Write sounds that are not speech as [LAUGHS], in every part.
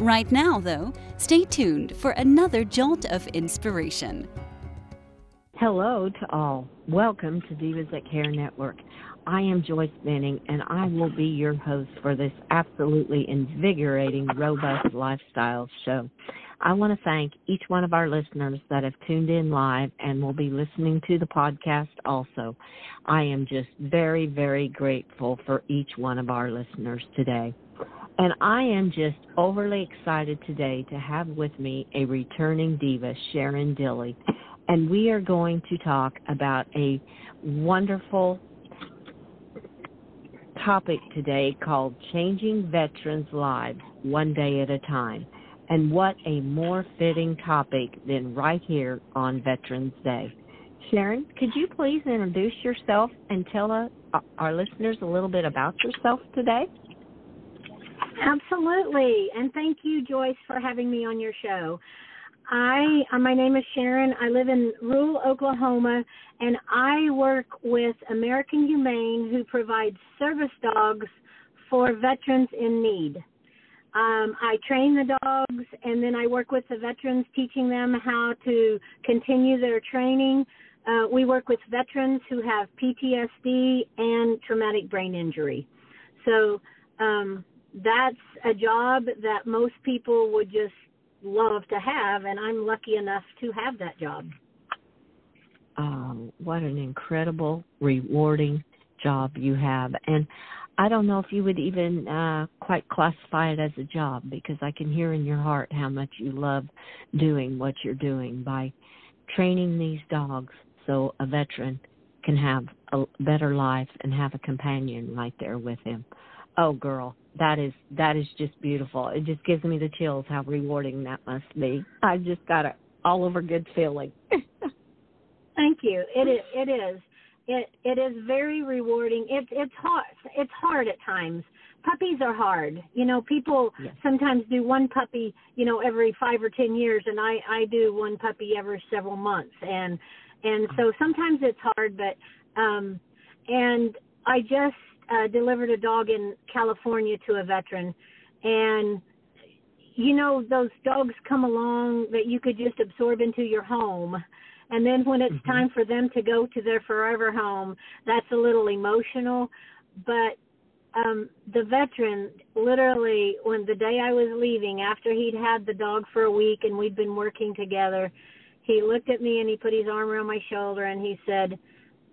Right now, though, stay tuned for another jolt of inspiration. Hello to all. Welcome to Divas That Care Network. I am Joyce Benning, and I will be your host for this absolutely invigorating, robust lifestyle show. I want to thank each one of our listeners that have tuned in live and will be listening to the podcast also. I am just very, very grateful for each one of our listeners today. And I am just overly excited today to have with me a returning diva, Sharon Dilly. And we are going to talk about a wonderful topic today called Changing Veterans' Lives One Day at a Time. And what a more fitting topic than right here on Veterans Day. Sharon, could you please introduce yourself and tell uh, our listeners a little bit about yourself today? Absolutely. And thank you, Joyce, for having me on your show. I uh, my name is Sharon. I live in rural Oklahoma and I work with American Humane who provides service dogs for veterans in need. Um, I train the dogs and then I work with the veterans teaching them how to continue their training. Uh, we work with veterans who have PTSD and traumatic brain injury. So um, that's a job that most people would just love to have, and I'm lucky enough to have that job. Um, what an incredible, rewarding job you have. And I don't know if you would even uh, quite classify it as a job because I can hear in your heart how much you love doing what you're doing by training these dogs so a veteran can have a better life and have a companion right there with him. Oh, girl, that is that is just beautiful. It just gives me the chills how rewarding that must be. I just got a all over good feeling. [LAUGHS] Thank you. It is it is. It it is very rewarding. It's it's hard it's hard at times. Puppies are hard. You know, people yes. sometimes do one puppy, you know, every 5 or 10 years and I I do one puppy every several months and and so sometimes it's hard but um and I just uh, delivered a dog in California to a veteran, and you know those dogs come along that you could just absorb into your home. And then when it's mm-hmm. time for them to go to their forever home, that's a little emotional. But um the veteran literally when the day I was leaving after he'd had the dog for a week and we'd been working together, he looked at me and he put his arm around my shoulder and he said,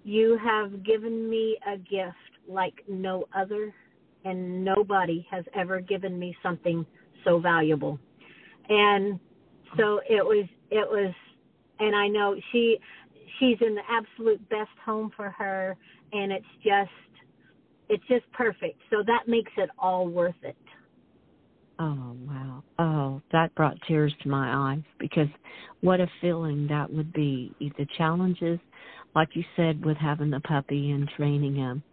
"You have given me a gift like no other, and nobody has ever given me something so valuable. And so it was, it was, and I know she, she's in the absolute best home for her, and it's just, it's just perfect. So that makes it all worth it. Oh wow. Oh, that brought tears to my eyes because what a feeling that would be. The challenges, like you said, with having the puppy and training him,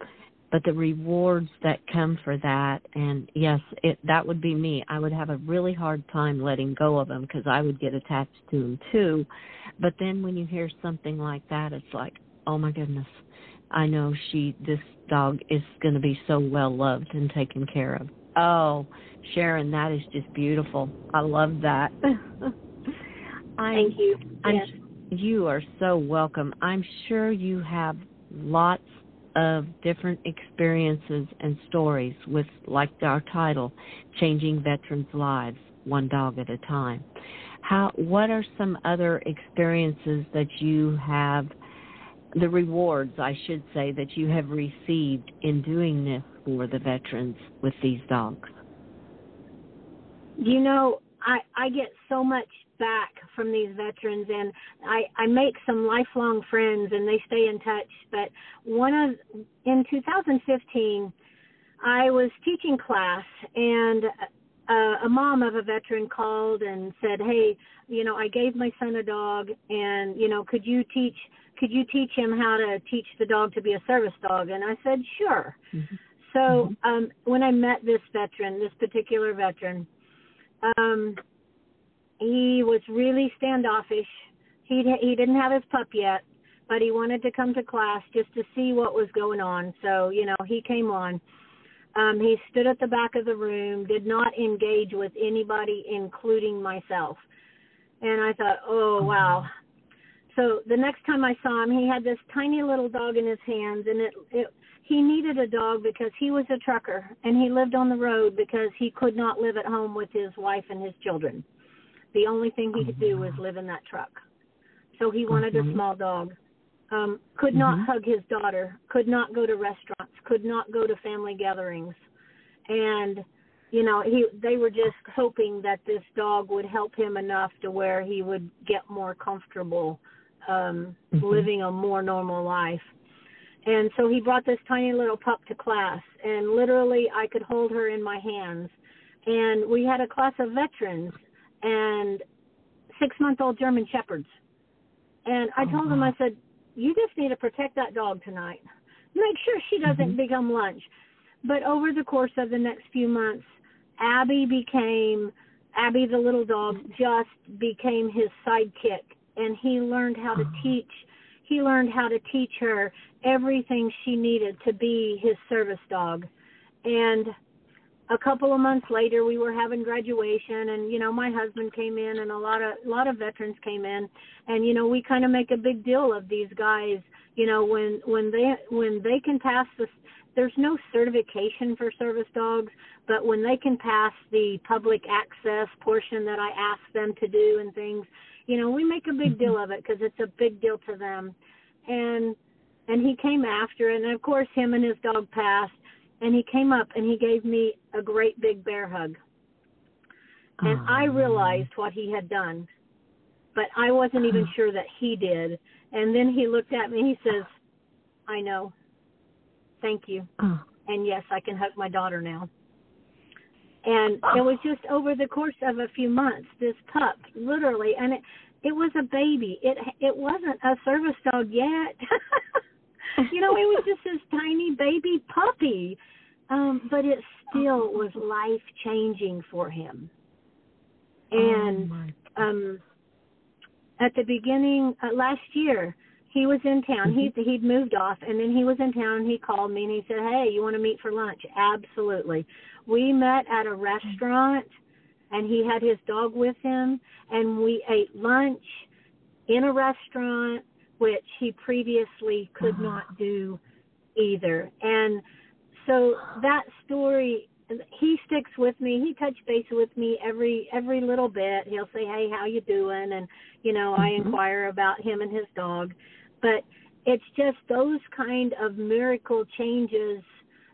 but the rewards that come for that and yes it that would be me. I would have a really hard time letting go of them because i would get attached to them too. But then when you hear something like that it's like oh my goodness i know she this dog is going to be so well loved and taken care of. Oh sharon that is just beautiful. I love that. [LAUGHS] Thank you. Yes. you are so welcome. I'm sure you have lots of different experiences and stories with, like our title, Changing Veterans' Lives, One Dog at a Time. How, what are some other experiences that you have, the rewards, I should say, that you have received in doing this for the veterans with these dogs? You know, I, I get so much back from these veterans and I, I make some lifelong friends and they stay in touch. But one of in 2015, I was teaching class and uh, a mom of a veteran called and said, "Hey, you know, I gave my son a dog, and you know, could you teach could you teach him how to teach the dog to be a service dog?" And I said, "Sure." Mm-hmm. So mm-hmm. um, when I met this veteran, this particular veteran, um, he was really standoffish. He he didn't have his pup yet, but he wanted to come to class just to see what was going on. So you know, he came on um, he stood at the back of the room, did not engage with anybody, including myself. And I thought, oh, wow. So the next time I saw him, he had this tiny little dog in his hands, and it, it he needed a dog because he was a trucker and he lived on the road because he could not live at home with his wife and his children. The only thing he could do was mm-hmm. live in that truck. So he wanted mm-hmm. a small dog um, could not mm-hmm. hug his daughter, could not go to restaurants, could not go to family gatherings, and you know he they were just hoping that this dog would help him enough to where he would get more comfortable um mm-hmm. living a more normal life and so he brought this tiny little pup to class and literally i could hold her in my hands and we had a class of veterans and six month old german shepherds and i told them i said you just need to protect that dog tonight. Make sure she doesn't mm-hmm. become lunch. But over the course of the next few months, Abby became Abby the little dog just became his sidekick and he learned how to uh-huh. teach he learned how to teach her everything she needed to be his service dog. And a couple of months later we were having graduation and you know my husband came in and a lot of a lot of veterans came in. And you know we kind of make a big deal of these guys you know when when they when they can pass the there's no certification for service dogs but when they can pass the public access portion that I ask them to do and things you know we make a big mm-hmm. deal of it because it's a big deal to them. And and he came after and of course him and his dog passed and he came up and he gave me a great big bear hug. And oh. I realized what he had done, but I wasn't even sure that he did. And then he looked at me and he says, I know. Thank you. And yes, I can hug my daughter now. And it was just over the course of a few months, this pup, literally, and it it was a baby. It it wasn't a service dog yet. [LAUGHS] you know, it was just this tiny baby puppy. Um, but it still was life changing for him. And oh um at the beginning uh, last year, he was in town. Mm-hmm. He he'd moved off, and then he was in town. He called me and he said, "Hey, you want to meet for lunch?" Absolutely. We met at a restaurant, and he had his dog with him, and we ate lunch in a restaurant which he previously could uh-huh. not do either. And so that story he sticks with me. He touch base with me every every little bit. He'll say, "Hey, how you doing?" and you know, mm-hmm. I inquire about him and his dog. But it's just those kind of miracle changes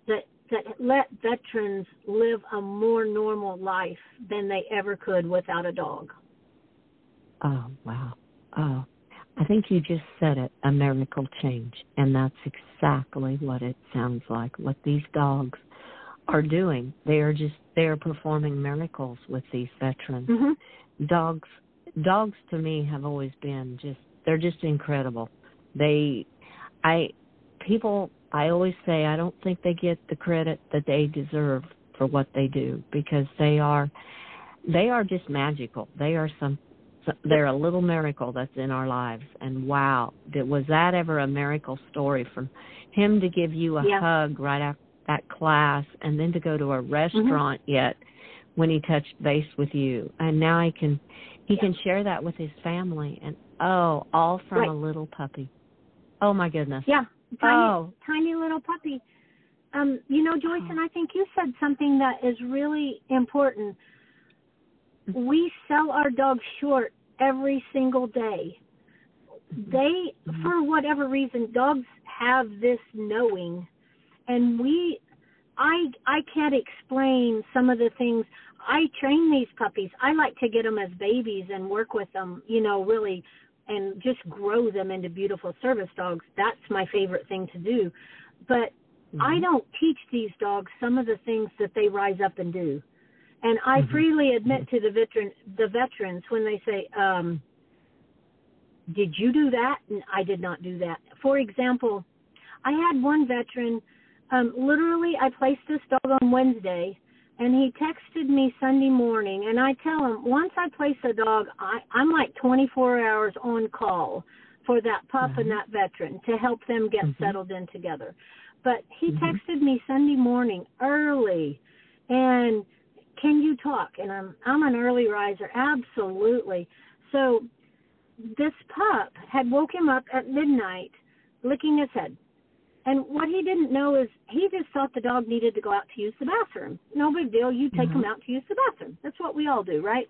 that that let veterans live a more normal life than they ever could without a dog. Oh, wow. Oh, I think you just said it, a miracle change. And that's exactly what it sounds like, what these dogs are doing. They are just they are performing miracles with these veterans. Mm-hmm. Dogs dogs to me have always been just they're just incredible. They I people I always say I don't think they get the credit that they deserve for what they do because they are they are just magical. They are some they're a little miracle that's in our lives. And wow, did, was that ever a miracle story from him to give you a yeah. hug right after that class, and then to go to a restaurant mm-hmm. yet when he touched base with you, and now he can he yeah. can share that with his family, and oh, all from right. a little puppy. Oh my goodness. Yeah, tiny, oh. tiny little puppy. Um, you know, Joyce, oh. and I think you said something that is really important we sell our dogs short every single day. They, for whatever reason, dogs have this knowing, and we, I, I can't explain some of the things. I train these puppies. I like to get them as babies and work with them, you know, really, and just grow them into beautiful service dogs. That's my favorite thing to do. But mm-hmm. I don't teach these dogs some of the things that they rise up and do And I mm-hmm. freely admit to the veteran the veterans when they say, um, "Did you do that?" And I did not do that. For example, I had one veteran. Um, literally, I placed this dog on Wednesday, and he texted me Sunday morning. And I tell him once I place a dog, I, I'm like 24 hours on call for that pup mm-hmm. and that veteran to help them get mm-hmm. settled in together. But he mm-hmm. texted me Sunday morning early and can you talk? And I'm I'm an early riser, absolutely. So this pup had woke him up at midnight licking his head. And what he didn't know is he just thought the dog needed to go out to use the bathroom. No big deal. You take mm-hmm. him out to use the bathroom. That's what we all do, right?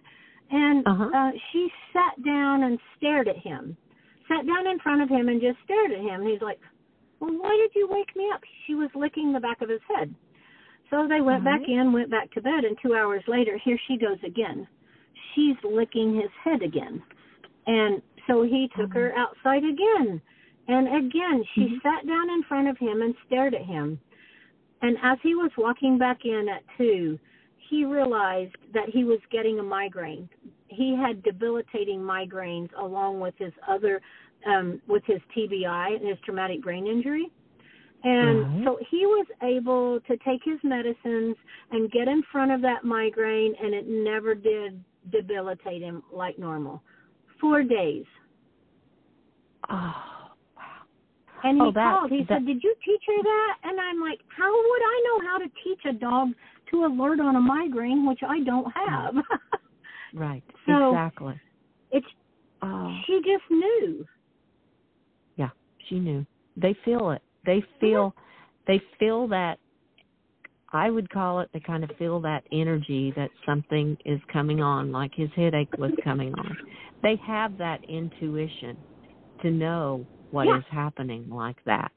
And uh-huh. uh, she sat down and stared at him sat down in front of him and just stared at him. And he's like, Well, why did you wake me up? She was licking the back of his head. So they went mm-hmm. back in, went back to bed, and two hours later, here she goes again. She's licking his head again. And so he took mm-hmm. her outside again. And again, she mm-hmm. sat down in front of him and stared at him. And as he was walking back in at two, he realized that he was getting a migraine he had debilitating migraines along with his other um with his TBI and his traumatic brain injury. And mm-hmm. so he was able to take his medicines and get in front of that migraine and it never did debilitate him like normal. 4 days. Oh, wow. And he oh, that, called. He that, said, "Did you teach her that?" And I'm like, "How would I know how to teach a dog to alert on a migraine, which I don't have?" [LAUGHS] Right. So exactly. It's oh. she just knew. Yeah, she knew. They feel it. They mm-hmm. feel they feel that I would call it they kind of feel that energy that something is coming on, like his headache was coming on. They have that intuition to know what yeah. is happening like that.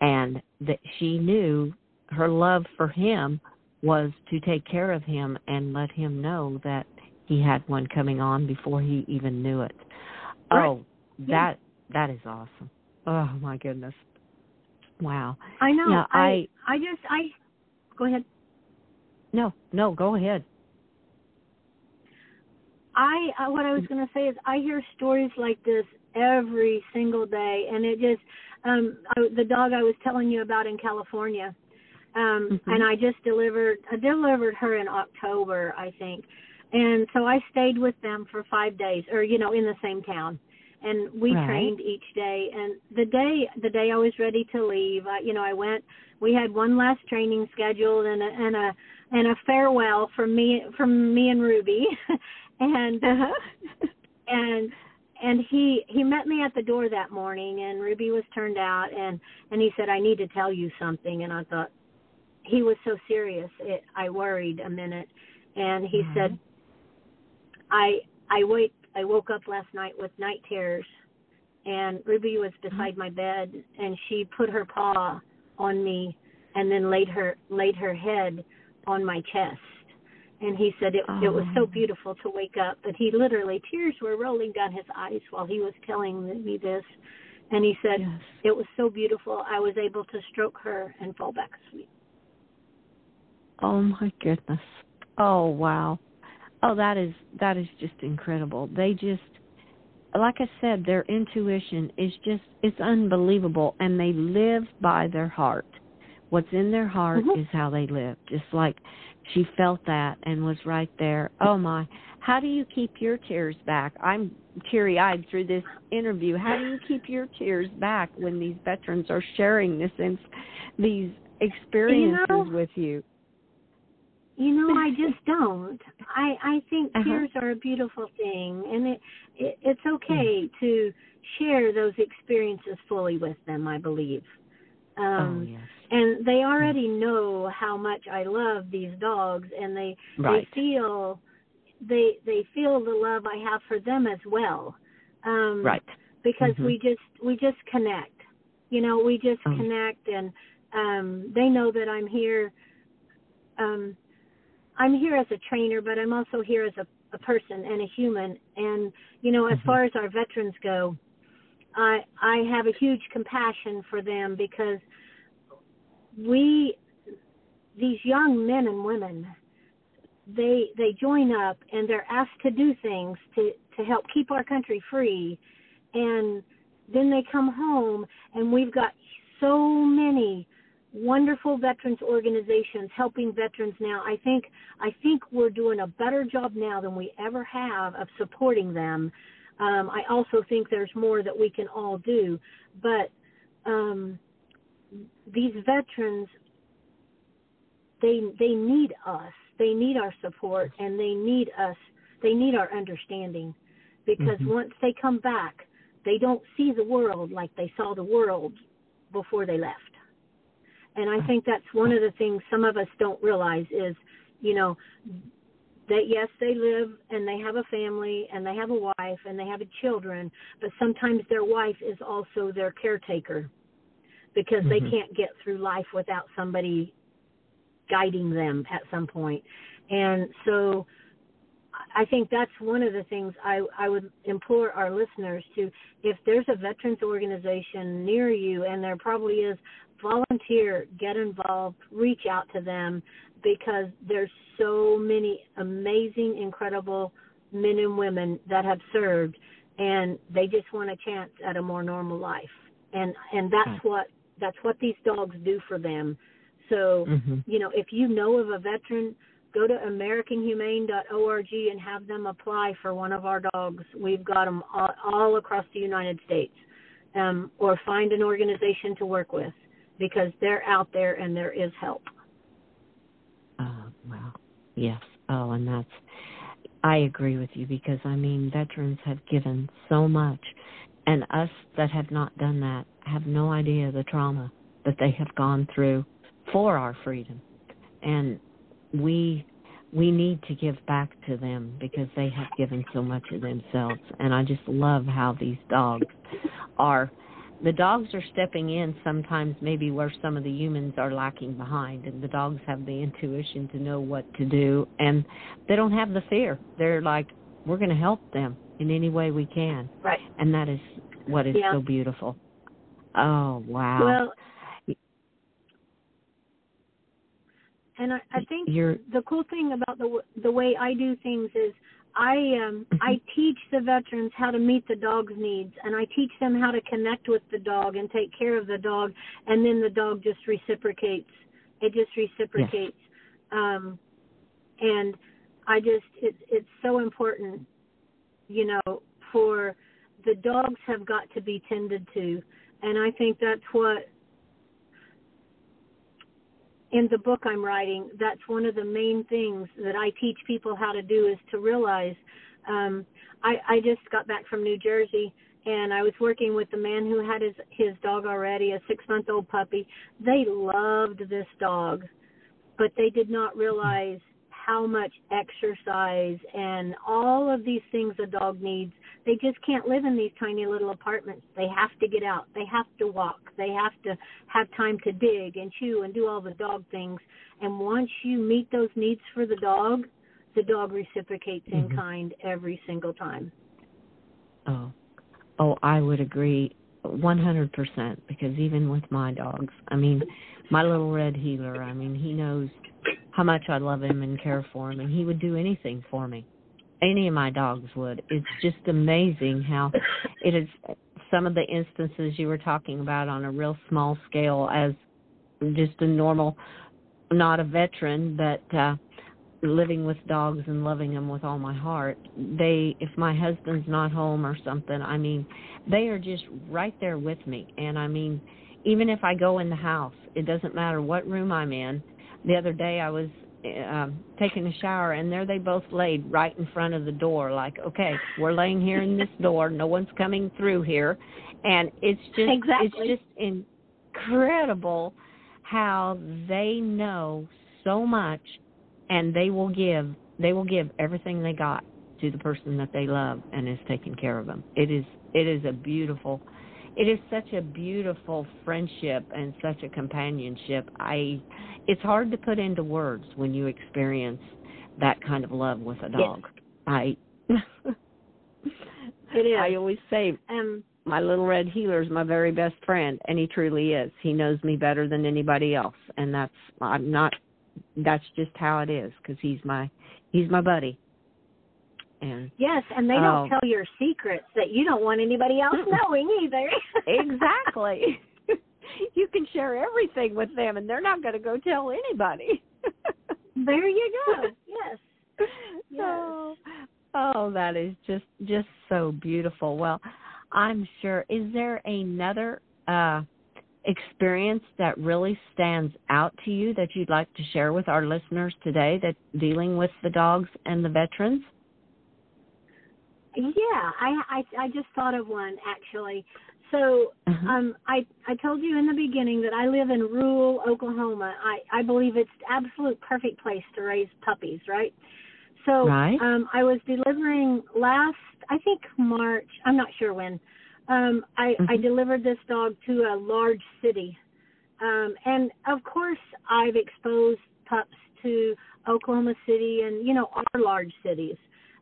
And that she knew her love for him was to take care of him and let him know that he had one coming on before he even knew it. Right. Oh, that that is awesome. Oh my goodness. Wow. I know. Yeah, I I just I go ahead. No, no, go ahead. I uh, what I was going to say is I hear stories like this every single day, and it just um I, the dog I was telling you about in California, um mm-hmm. and I just delivered I delivered her in October I think, and so I stayed with them for five days, or you know, in the same town, and we right. trained each day. And the day the day I was ready to leave, I, you know, I went. We had one last training scheduled and a and a and a farewell from me from me and Ruby, [LAUGHS] and uh-huh. [LAUGHS] and and he he met me at the door that morning and ruby was turned out and and he said i need to tell you something and i thought he was so serious it i worried a minute and he mm-hmm. said I I wake I woke up last night with night terrors, and Ruby was mm-hmm. beside my bed, and she put her paw on me, and then laid her laid her head on my chest. And he said it oh. it was so oh. beautiful to wake up, but he literally tears were rolling down his eyes while he was telling me this. And he said yes. it was so beautiful. I was able to stroke her and fall back asleep. Oh my goodness. Oh wow. Oh, that is that is just incredible. They just like I said, their intuition is just it's unbelievable and they live by their heart. What's in their heart mm-hmm. is how they live. Just like she felt that and was right there. Oh my. How do you keep your tears back? I'm teary eyed through this interview. How do you keep your tears back when these veterans are sharing this these experiences you know, with you? You know, I [LAUGHS] just don't. I I think uh-huh. tears are a beautiful thing, and it, it it's okay mm. to share those experiences fully with them. I believe. Um, oh, yes. And they already know how much I love these dogs, and they right. they feel they they feel the love I have for them as well. Um, right. Because mm-hmm. we just we just connect. You know, we just oh. connect, and um, they know that I'm here. Um, I'm here as a trainer, but I'm also here as a, a person and a human. And you know, as mm-hmm. far as our veterans go, I I have a huge compassion for them because we these young men and women they they join up and they're asked to do things to to help keep our country free and then they come home and we've got so many wonderful veterans organizations helping veterans now. I think I think we're doing a better job now than we ever have of supporting them. Um, I also think there's more that we can all do, but um, these veterans they they need us. They need our support and they need us. They need our understanding because mm-hmm. once they come back, they don't see the world like they saw the world before they left. And I think that's one of the things some of us don't realize is, you know, that yes, they live and they have a family and they have a wife and they have a children, but sometimes their wife is also their caretaker because mm-hmm. they can't get through life without somebody guiding them at some point. And so I think that's one of the things I, I would implore our listeners to if there's a veterans organization near you, and there probably is, volunteer, get involved, reach out to them because there's so many amazing, incredible men and women that have served and they just want a chance at a more normal life. And and that's hmm. what that's what these dogs do for them. So, mm-hmm. you know, if you know of a veteran, go to americanhumane.org and have them apply for one of our dogs. We've got them all, all across the United States. Um, or find an organization to work with because they're out there and there is help. Oh, wow. Yes. Oh, and that's, I agree with you because, I mean, veterans have given so much, and us that have not done that have no idea the trauma that they have gone through for our freedom. And we we need to give back to them because they have given so much of themselves and I just love how these dogs are the dogs are stepping in sometimes maybe where some of the humans are lacking behind and the dogs have the intuition to know what to do and they don't have the fear. They're like we're going to help them in any way we can. Right. And that is what is yeah. so beautiful. Oh wow. Well and I, I think You're, the cool thing about the the way I do things is I um mm-hmm. I teach the veterans how to meet the dog's needs and I teach them how to connect with the dog and take care of the dog and then the dog just reciprocates. It just reciprocates. Yes. Um and I just it's it's so important, you know, for the dogs have got to be tended to and I think that's what in the book I'm writing, that's one of the main things that I teach people how to do is to realize. Um, I, I just got back from New Jersey and I was working with the man who had his his dog already, a six month old puppy. They loved this dog, but they did not realize how much exercise and all of these things a dog needs. They just can't live in these tiny little apartments. They have to get out. They have to walk. They have to have time to dig and chew and do all the dog things. And once you meet those needs for the dog, the dog reciprocates mm-hmm. in kind every single time. Oh. Oh, I would agree 100% because even with my dogs, I mean, my little red heeler, I mean, he knows how much I love him and care for him, and he would do anything for me. Any of my dogs would. It's just amazing how it is. Some of the instances you were talking about on a real small scale, as just a normal, not a veteran, but uh, living with dogs and loving them with all my heart. They, if my husband's not home or something, I mean, they are just right there with me. And I mean, even if I go in the house, it doesn't matter what room I'm in the other day I was uh, taking a shower and there they both laid right in front of the door like okay we're laying here in this door. No one's coming through here. And it's just exactly. it's just incredible how they know so much and they will give they will give everything they got to the person that they love and is taking care of them. It is it is a beautiful it is such a beautiful friendship and such a companionship. I it's hard to put into words when you experience that kind of love with a dog. Yes. I [LAUGHS] it is. I always say um my little red heeler is my very best friend and he truly is. He knows me better than anybody else and that's I'm not that's just how it is because he's my he's my buddy. And yes, and they don't oh. tell your secrets that you don't want anybody else [LAUGHS] knowing either. [LAUGHS] exactly. [LAUGHS] you can share everything with them, and they're not going to go tell anybody. [LAUGHS] there you go. [LAUGHS] Yes. Yes. Oh, oh, that is just just so beautiful. Well, I'm sure. Is there another uh, experience that really stands out to you that you'd like to share with our listeners today that dealing with the dogs and the veterans? Yeah, I I, I just thought of one actually. So uh-huh. um, I I told you in the beginning that I live in rural Oklahoma. I I believe it's the absolute perfect place to raise puppies, right? So right. um, I was delivering last I think March. I'm not sure when um, I, mm-hmm. I delivered this dog to a large city. Um, and of course, I've exposed pups to Oklahoma City and, you know, our large cities.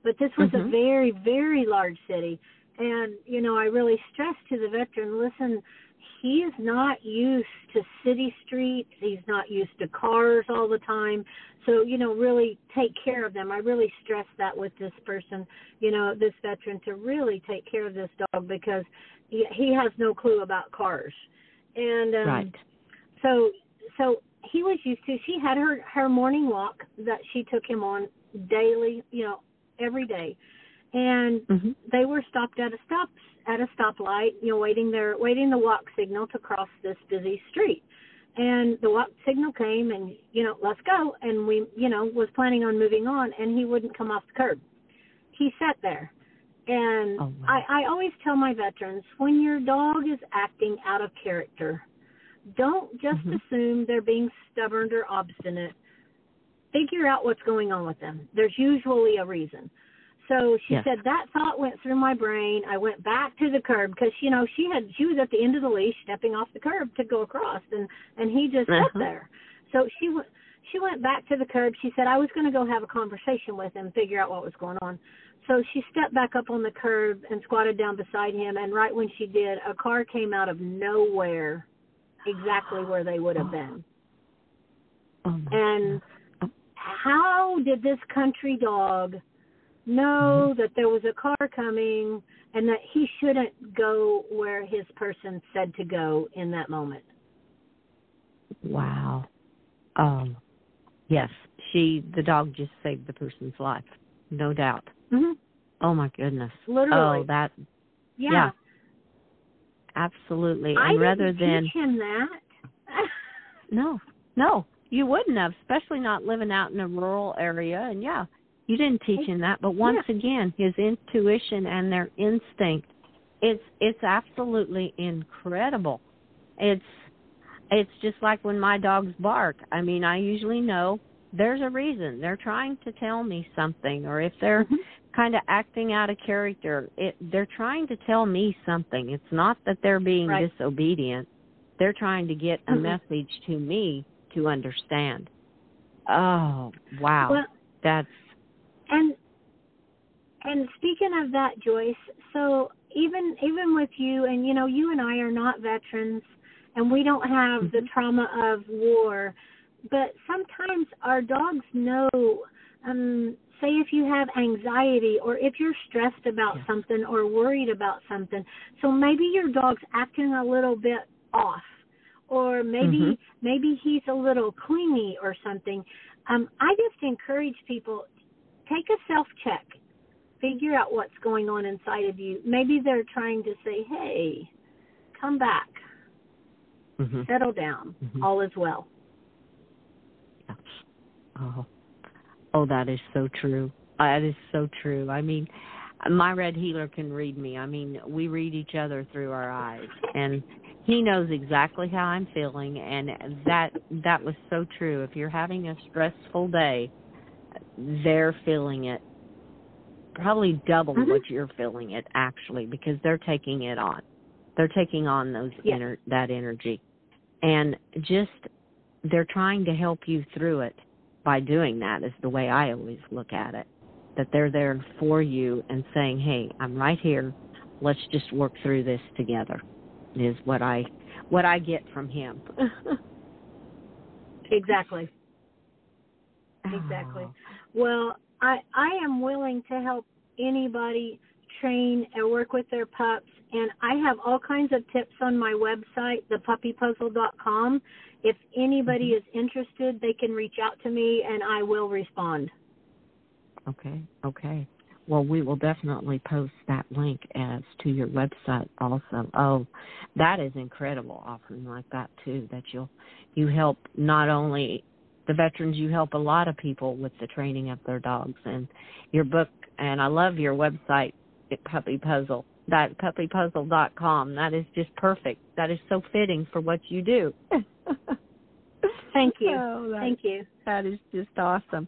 But this was mm-hmm. a very, very large city. And, you know, I really stressed to the veteran listen, he is not used to city streets. He's not used to cars all the time. So, you know, really take care of them. I really stress that with this person, you know, this veteran to really take care of this dog because he, he has no clue about cars. And um right. so so he was used to she had her her morning walk that she took him on daily, you know, every day. And mm-hmm. they were stopped at a stop at a stoplight, you know, waiting their waiting the walk signal to cross this busy street. And the walk signal came and, you know, let's go and we, you know, was planning on moving on and he wouldn't come off the curb. He sat there. And oh, wow. I, I always tell my veterans when your dog is acting out of character, don't just mm-hmm. assume they're being stubborn or obstinate. Figure out what's going on with them. There's usually a reason. So she said that thought went through my brain. I went back to the curb because you know she had she was at the end of the leash, stepping off the curb to go across, and and he just uh-huh. sat there. So she went she went back to the curb. She said I was going to go have a conversation with him, figure out what was going on. So she stepped back up on the curb and squatted down beside him. And right when she did, a car came out of nowhere, exactly where they would have been. Oh and how did this country dog? Know that there was a car coming and that he shouldn't go where his person said to go in that moment. Wow. Um yes, she the dog just saved the person's life. No doubt. Mm-hmm. Oh my goodness. Literally. Oh, that yeah. yeah. Absolutely. I and rather didn't than teach him that. [LAUGHS] no. No. You wouldn't have, especially not living out in a rural area and yeah, you didn't teach him that, but once yeah. again, his intuition and their instinct, it's it's absolutely incredible. It's it's just like when my dogs bark. I mean, I usually know there's a reason. They're trying to tell me something or if they're mm-hmm. kind of acting out of character, it they're trying to tell me something. It's not that they're being right. disobedient. They're trying to get a mm-hmm. message to me to understand. Oh, wow. Well, That's and and speaking of that, Joyce, so even even with you and you know you and I are not veterans and we don't have mm-hmm. the trauma of war, but sometimes our dogs know um say if you have anxiety or if you're stressed about yes. something or worried about something. So maybe your dog's acting a little bit off or maybe mm-hmm. maybe he's a little clingy or something. Um I just encourage people take a self check. Figure out what's going on inside of you. Maybe they're trying to say, hey, come back. Mm-hmm. Settle down. Mm-hmm. All is well. Oh. oh, that is so true. That is so true. I mean, my red heeler can read me. I mean, we read each other through our eyes, and he knows exactly how I'm feeling. And that that was so true. If you're having a stressful day, they're feeling it probably double mm-hmm. what you're feeling it actually because they're taking it on. They're taking on those ener- that energy. And just they're trying to help you through it by doing that is the way I always look at it. That they're there for you and saying, "Hey, I'm right here. Let's just work through this together." Is what I what I get from him. [LAUGHS] exactly. Exactly. Oh. Well, I I am willing to help anybody train and work with their pups and I have all kinds of tips on my website, thepuppypuzzle.com. If anybody mm-hmm. is interested, they can reach out to me and I will respond. Okay, okay. Well, we will definitely post that link as to your website also. Oh, that is incredible offering like that too. That you'll you help not only the veterans, you help a lot of people with the training of their dogs and your book. And I love your website, Puppy Puzzle. That puppypuzzle.com. That is just perfect. That is so fitting for what you do. Thank you. [LAUGHS] Oh, Thank you. That is just awesome.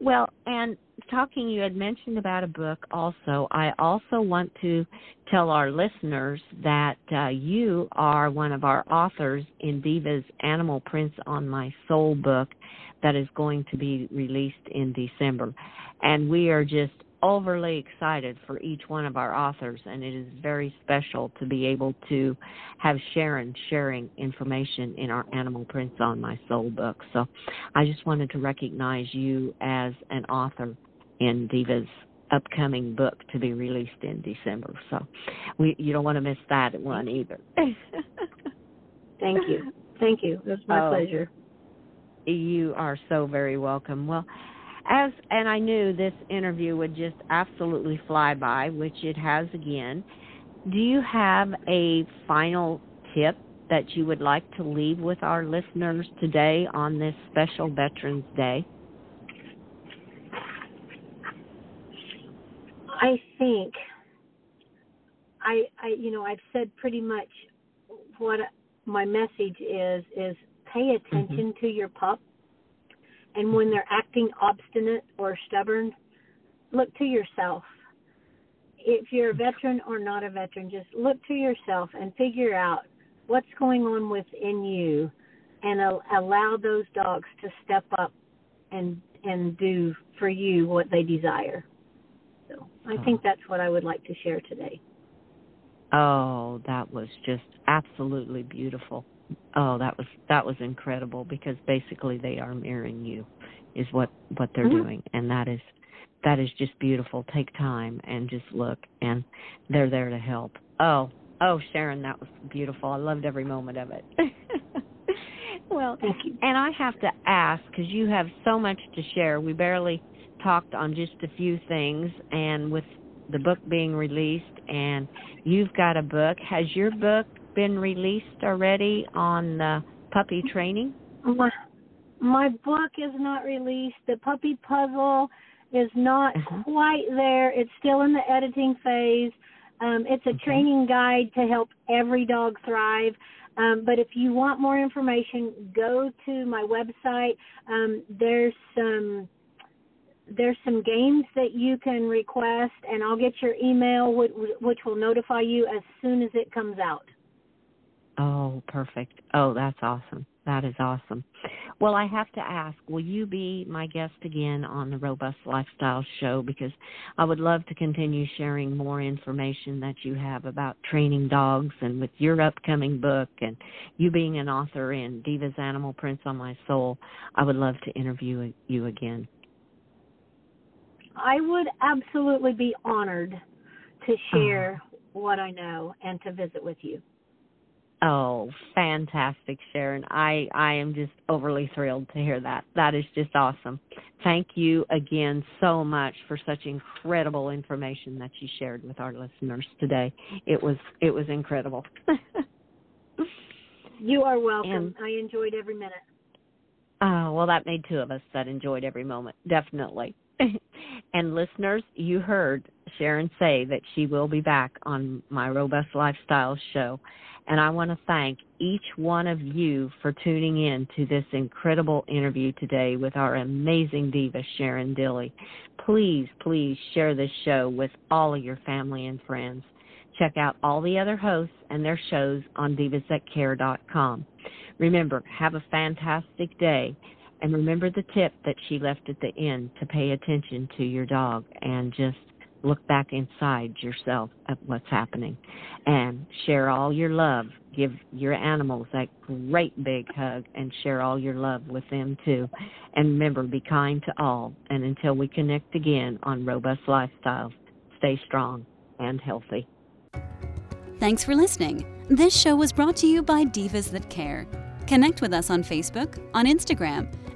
Well, and talking, you had mentioned about a book also. I also want to tell our listeners that uh, you are one of our authors in Diva's Animal Prints on My Soul book that is going to be released in December. And we are just overly excited for each one of our authors, and it is very special to be able to have Sharon sharing information in our Animal Prints on My Soul book. So I just wanted to recognize you as an author in Diva's upcoming book to be released in December. So we you don't want to miss that one either. [LAUGHS] Thank you. Thank you. It's my oh, pleasure. You are so very welcome. Well, as and I knew this interview would just absolutely fly by, which it has again. Do you have a final tip that you would like to leave with our listeners today on this special Veterans Day? I think I I you know I've said pretty much what my message is is pay attention mm-hmm. to your pup and when they're acting obstinate or stubborn, look to yourself. If you're a veteran or not a veteran, just look to yourself and figure out what's going on within you and allow those dogs to step up and and do for you what they desire. I think that's what I would like to share today. Oh, that was just absolutely beautiful. Oh that was that was incredible because basically they are mirroring you is what what they're mm-hmm. doing. And that is that is just beautiful. Take time and just look and they're there to help. Oh oh sharon that was beautiful. I loved every moment of it. [LAUGHS] Well thank you. and i have to ask because you have so much to share. We barely talked on just a few things and with the book being released and you've got a book has your book been released already on the puppy training? My, my book is not released. The puppy puzzle is not uh-huh. quite there. It's still in the editing phase. Um, it's a okay. training guide to help every dog thrive. Um, but if you want more information, go to my website. Um, there's some there's some games that you can request, and I'll get your email, which, which will notify you as soon as it comes out. Oh, perfect. Oh, that's awesome. That is awesome. Well, I have to ask, will you be my guest again on the Robust Lifestyle Show? Because I would love to continue sharing more information that you have about training dogs and with your upcoming book and you being an author in Diva's Animal Prints on My Soul. I would love to interview you again. I would absolutely be honored to oh. share oh. what I know and to visit with you. Oh, fantastic, Sharon. I, I am just overly thrilled to hear that. That is just awesome. Thank you again so much for such incredible information that you shared with our listeners today. It was it was incredible. [LAUGHS] you are welcome. And, I enjoyed every minute. Oh, well that made two of us that enjoyed every moment. Definitely. [LAUGHS] and listeners, you heard Sharon say that she will be back on my Robust Lifestyle show. And I want to thank each one of you for tuning in to this incredible interview today with our amazing diva, Sharon Dilly. Please, please share this show with all of your family and friends. Check out all the other hosts and their shows on divasthatcare.com. Remember, have a fantastic day. And remember the tip that she left at the end to pay attention to your dog and just look back inside yourself at what's happening and share all your love give your animals that great big hug and share all your love with them too. And remember, be kind to all. And until we connect again on Robust Lifestyles, stay strong and healthy. Thanks for listening. This show was brought to you by Divas That Care. Connect with us on Facebook, on Instagram,